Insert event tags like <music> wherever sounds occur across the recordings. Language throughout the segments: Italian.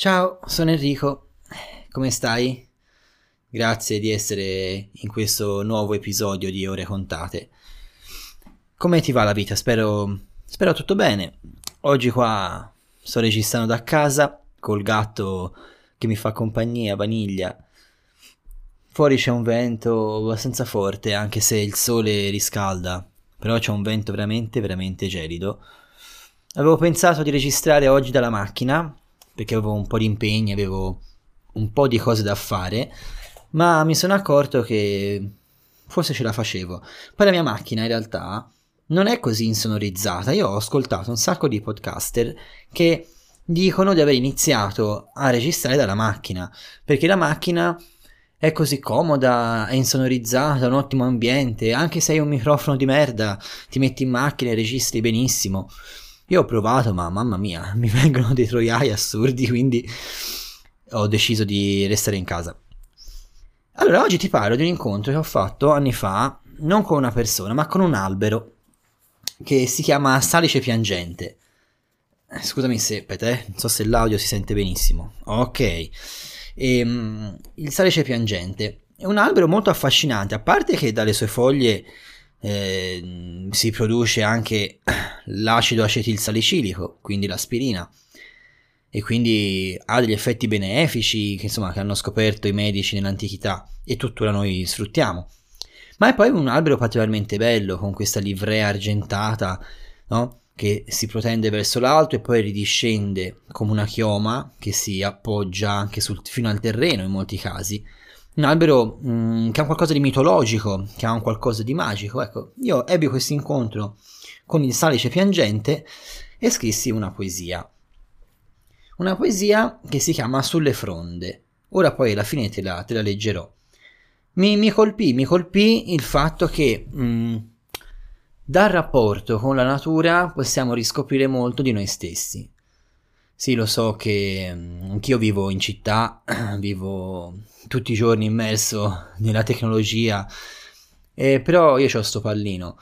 Ciao, sono Enrico. Come stai? Grazie di essere in questo nuovo episodio di Ore Contate. Come ti va la vita? Spero, spero tutto bene. Oggi qua sto registrando da casa col gatto che mi fa compagnia, Vaniglia. Fuori c'è un vento abbastanza forte, anche se il sole riscalda, però c'è un vento veramente, veramente gelido. Avevo pensato di registrare oggi dalla macchina, perché avevo un po' di impegni, avevo un po' di cose da fare, ma mi sono accorto che forse ce la facevo. Poi la mia macchina in realtà non è così insonorizzata. Io ho ascoltato un sacco di podcaster che dicono di aver iniziato a registrare dalla macchina, perché la macchina è così comoda, è insonorizzata, un ottimo ambiente, anche se hai un microfono di merda, ti metti in macchina e registri benissimo. Io ho provato, ma mamma mia, <laughs> mi vengono dei troiai assurdi, quindi ho deciso di restare in casa. Allora, oggi ti parlo di un incontro che ho fatto anni fa, non con una persona, ma con un albero, che si chiama Salice Piangente. Eh, scusami se, aspetta, eh, non so se l'audio si sente benissimo. Ok. E, um, il Salice Piangente è un albero molto affascinante, a parte che dalle sue foglie eh, si produce anche l'acido acetilsalicilico, quindi l'aspirina, e quindi ha degli effetti benefici che, insomma, che hanno scoperto i medici nell'antichità e tuttora noi sfruttiamo. Ma è poi un albero particolarmente bello, con questa livrea argentata, no? che si protende verso l'alto e poi ridiscende come una chioma che si appoggia anche sul, fino al terreno in molti casi un albero mh, mm, che ha qualcosa di mitologico, che ha un qualcosa di magico. Ecco, io ebbi questo incontro con il salice piangente e scrissi una poesia. Una poesia che si chiama Sulle fronde. Ora poi alla fine te la, te la leggerò. Mi, mi, colpì, mi colpì il fatto che mh, mm, dal rapporto con la natura possiamo riscoprire molto di noi stessi. Sì, lo so che mm, anch'io vivo in città, <clears throat> vivo tutti i giorni immerso nella tecnologia, eh, però io ho sto pallino.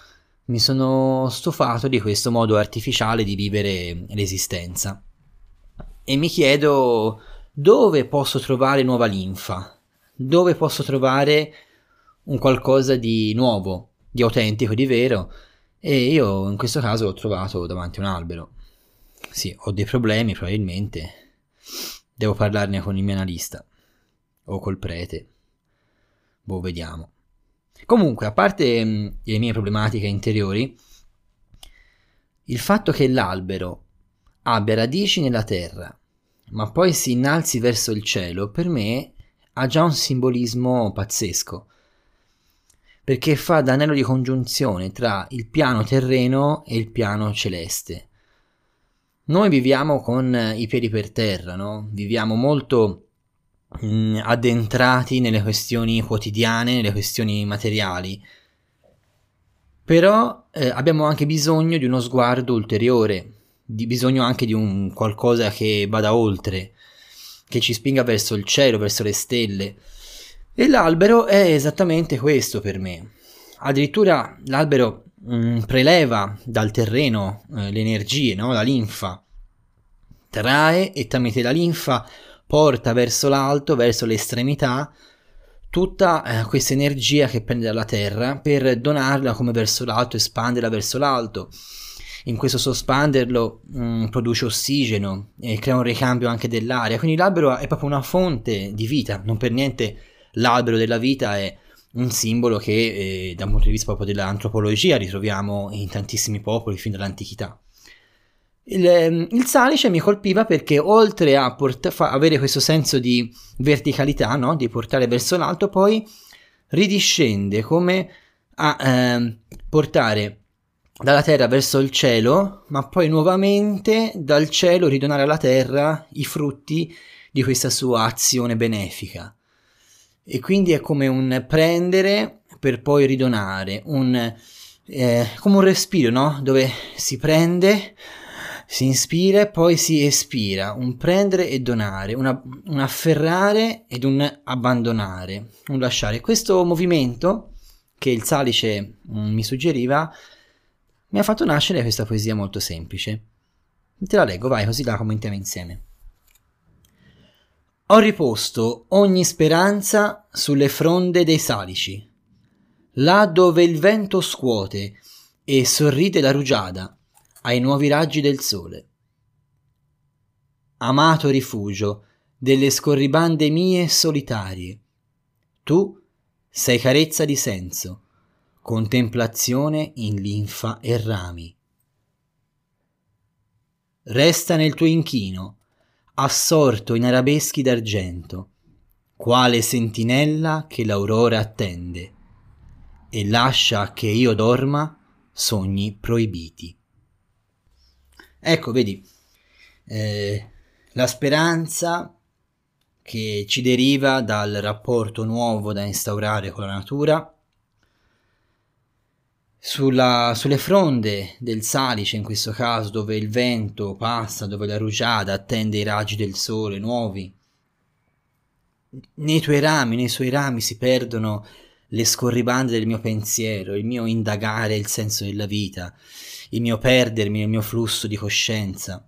Mi sono stufato di questo modo artificiale di vivere l'esistenza e mi chiedo dove posso trovare nuova linfa, dove posso trovare un qualcosa di nuovo, di autentico, di vero e io in questo caso l'ho trovato davanti a un albero. Sì, ho dei problemi probabilmente. Devo parlarne con il mio analista. O col prete. Boh, vediamo. Comunque, a parte mh, mm, le mie problematiche interiori, il fatto che l'albero abbia radici nella terra, ma poi si innalzi verso il cielo, per me ha già un simbolismo pazzesco, perché fa da anello di congiunzione tra il piano terreno e il piano celeste. Noi viviamo con i piedi per terra, no? Viviamo molto mh, mm, addentrati nelle questioni quotidiane, nelle questioni materiali. Però eh, abbiamo anche bisogno di uno sguardo ulteriore, di bisogno anche di un qualcosa che vada oltre, che ci spinga verso il cielo, verso le stelle. E l'albero è esattamente questo per me. Addirittura l'albero mm, preleva dal terreno eh, le energie, no? la linfa, trae e tramite la linfa porta verso l'alto, verso le estremità, tutta eh, questa energia che prende dalla terra per donarla come verso l'alto, espanderla verso l'alto. In questo sospanderlo mh, mm, produce ossigeno e crea un ricambio anche dell'aria. Quindi l'albero è proprio una fonte di vita, non per niente l'albero della vita è un simbolo che eh, da un punto di vista proprio dell'antropologia ritroviamo in tantissimi popoli fin dall'antichità. Il, ehm, il, salice mi colpiva perché oltre a port- avere questo senso di verticalità, no? di portare verso l'alto, poi ridiscende come a eh, portare dalla terra verso il cielo, ma poi nuovamente dal cielo ridonare alla terra i frutti di questa sua azione benefica. E quindi è come un prendere per poi ridonare, un, eh, come un respiro, no? Dove si prende, si inspira e poi si espira, un prendere e donare, una, un afferrare ed un abbandonare, un lasciare. Questo movimento che il Salice mm, mi suggeriva mi ha fatto nascere questa poesia molto semplice. Te la leggo, vai, così la commentiamo insieme. Ho riposto ogni speranza sulle fronde dei salici, là dove il vento scuote e sorride la rugiada ai nuovi raggi del sole. Amato rifugio delle scorribande mie solitarie, tu sei carezza di senso, contemplazione in linfa e rami. Resta nel tuo inchino, assorto in arabeschi d'argento, quale sentinella che l'aurora attende, e lascia che io dorma sogni proibiti. Ecco, vedi, eh, la speranza che ci deriva dal rapporto nuovo da instaurare con la natura, sulla, sulle fronde del salice in questo caso dove il vento passa, dove la rugiada attende i raggi del sole nuovi, nei tuoi rami, nei suoi rami si perdono le scorribande del mio pensiero, il mio indagare il senso della vita, il mio perdermi nel mio flusso di coscienza,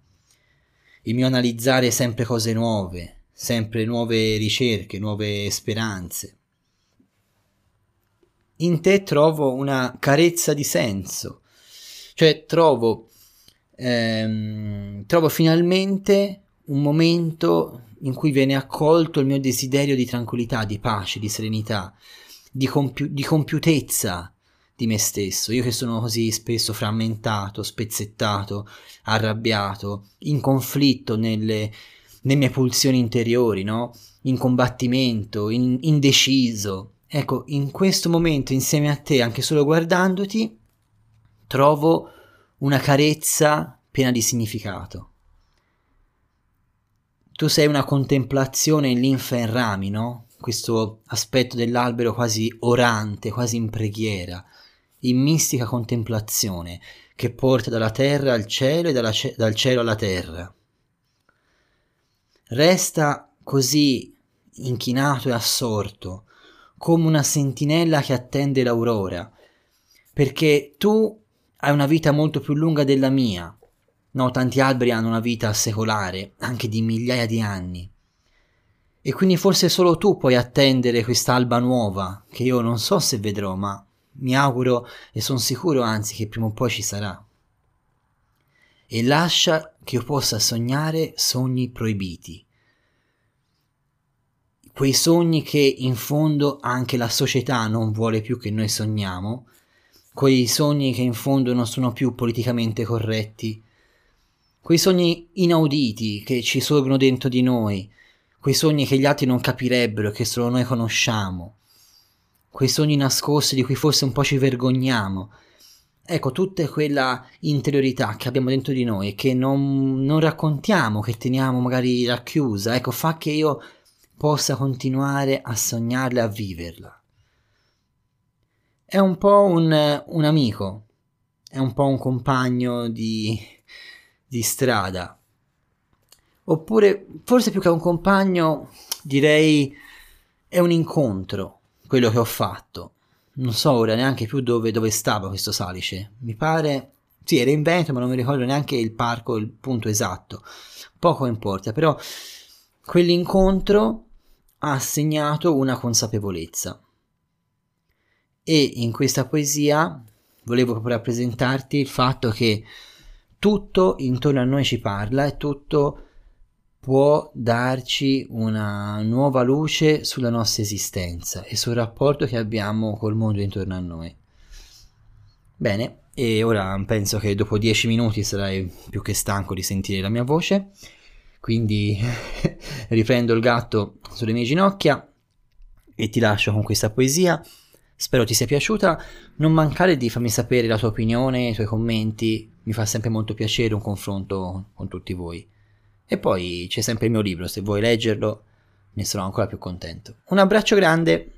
il mio analizzare sempre cose nuove, sempre nuove ricerche, nuove speranze. In te trovo una carezza di senso, cioè trovo, ehm, trovo finalmente un momento in cui viene accolto il mio desiderio di tranquillità, di pace, di serenità, di, compi- di compiutezza di me stesso. Io che sono così spesso frammentato, spezzettato, arrabbiato, in conflitto nelle, le mie pulsioni interiori, no? In combattimento, in, indeciso. Ecco, in questo momento, insieme a te, anche solo guardandoti, trovo una carezza piena di significato. Tu sei una contemplazione in linfa e in rami, no? Questo aspetto dell'albero quasi orante, quasi in preghiera, in mistica contemplazione, che porta dalla terra al cielo e ce- dal cielo alla terra resta così inchinato e assorto, come una sentinella che attende l'aurora, perché tu hai una vita molto più lunga della mia. No, tanti alberi hanno una vita secolare, anche di migliaia di anni. E quindi forse solo tu puoi attendere quest'alba nuova, che io non so se vedrò, ma mi auguro e sono sicuro anzi che prima o poi ci sarà. E lascia che io possa sognare sogni proibiti. Quei sogni che in fondo anche la società non vuole più che noi sogniamo, quei sogni che in fondo non sono più politicamente corretti, quei sogni inauditi che ci sorgono dentro di noi, quei sogni che gli altri non capirebbero, che solo noi conosciamo, quei sogni nascosti di cui forse un po' ci vergogniamo, ecco, tutta quella interiorità che abbiamo dentro di noi e che non, non, raccontiamo, che teniamo magari racchiusa, ecco, fa che io possa continuare a sognarla a viverla. È un po' un, un amico, è un po' un compagno di, di strada. Oppure, forse più che un compagno, direi è un incontro, quello che ho fatto non so ora neanche più dove, dove stava questo salice. Mi pare, sì, era in Veneto, ma non mi ricordo neanche il parco, il punto esatto. Poco importa, però quell'incontro ha segnato una consapevolezza. E in questa poesia volevo proprio rappresentarti il fatto che tutto intorno a noi ci parla e tutto può darci una nuova luce sulla nostra esistenza e sul rapporto che abbiamo col mondo intorno a noi. Bene, e ora penso che dopo dieci minuti sarai più che stanco di sentire la mia voce, quindi <laughs> riprendo il gatto sulle mie ginocchia e ti lascio con questa poesia. Spero ti sia piaciuta, non mancare di farmi sapere la tua opinione, i tuoi commenti, mi fa sempre molto piacere un confronto con tutti voi. E poi c'è sempre il mio libro, se vuoi leggerlo ne sarò ancora più contento. Un abbraccio grande!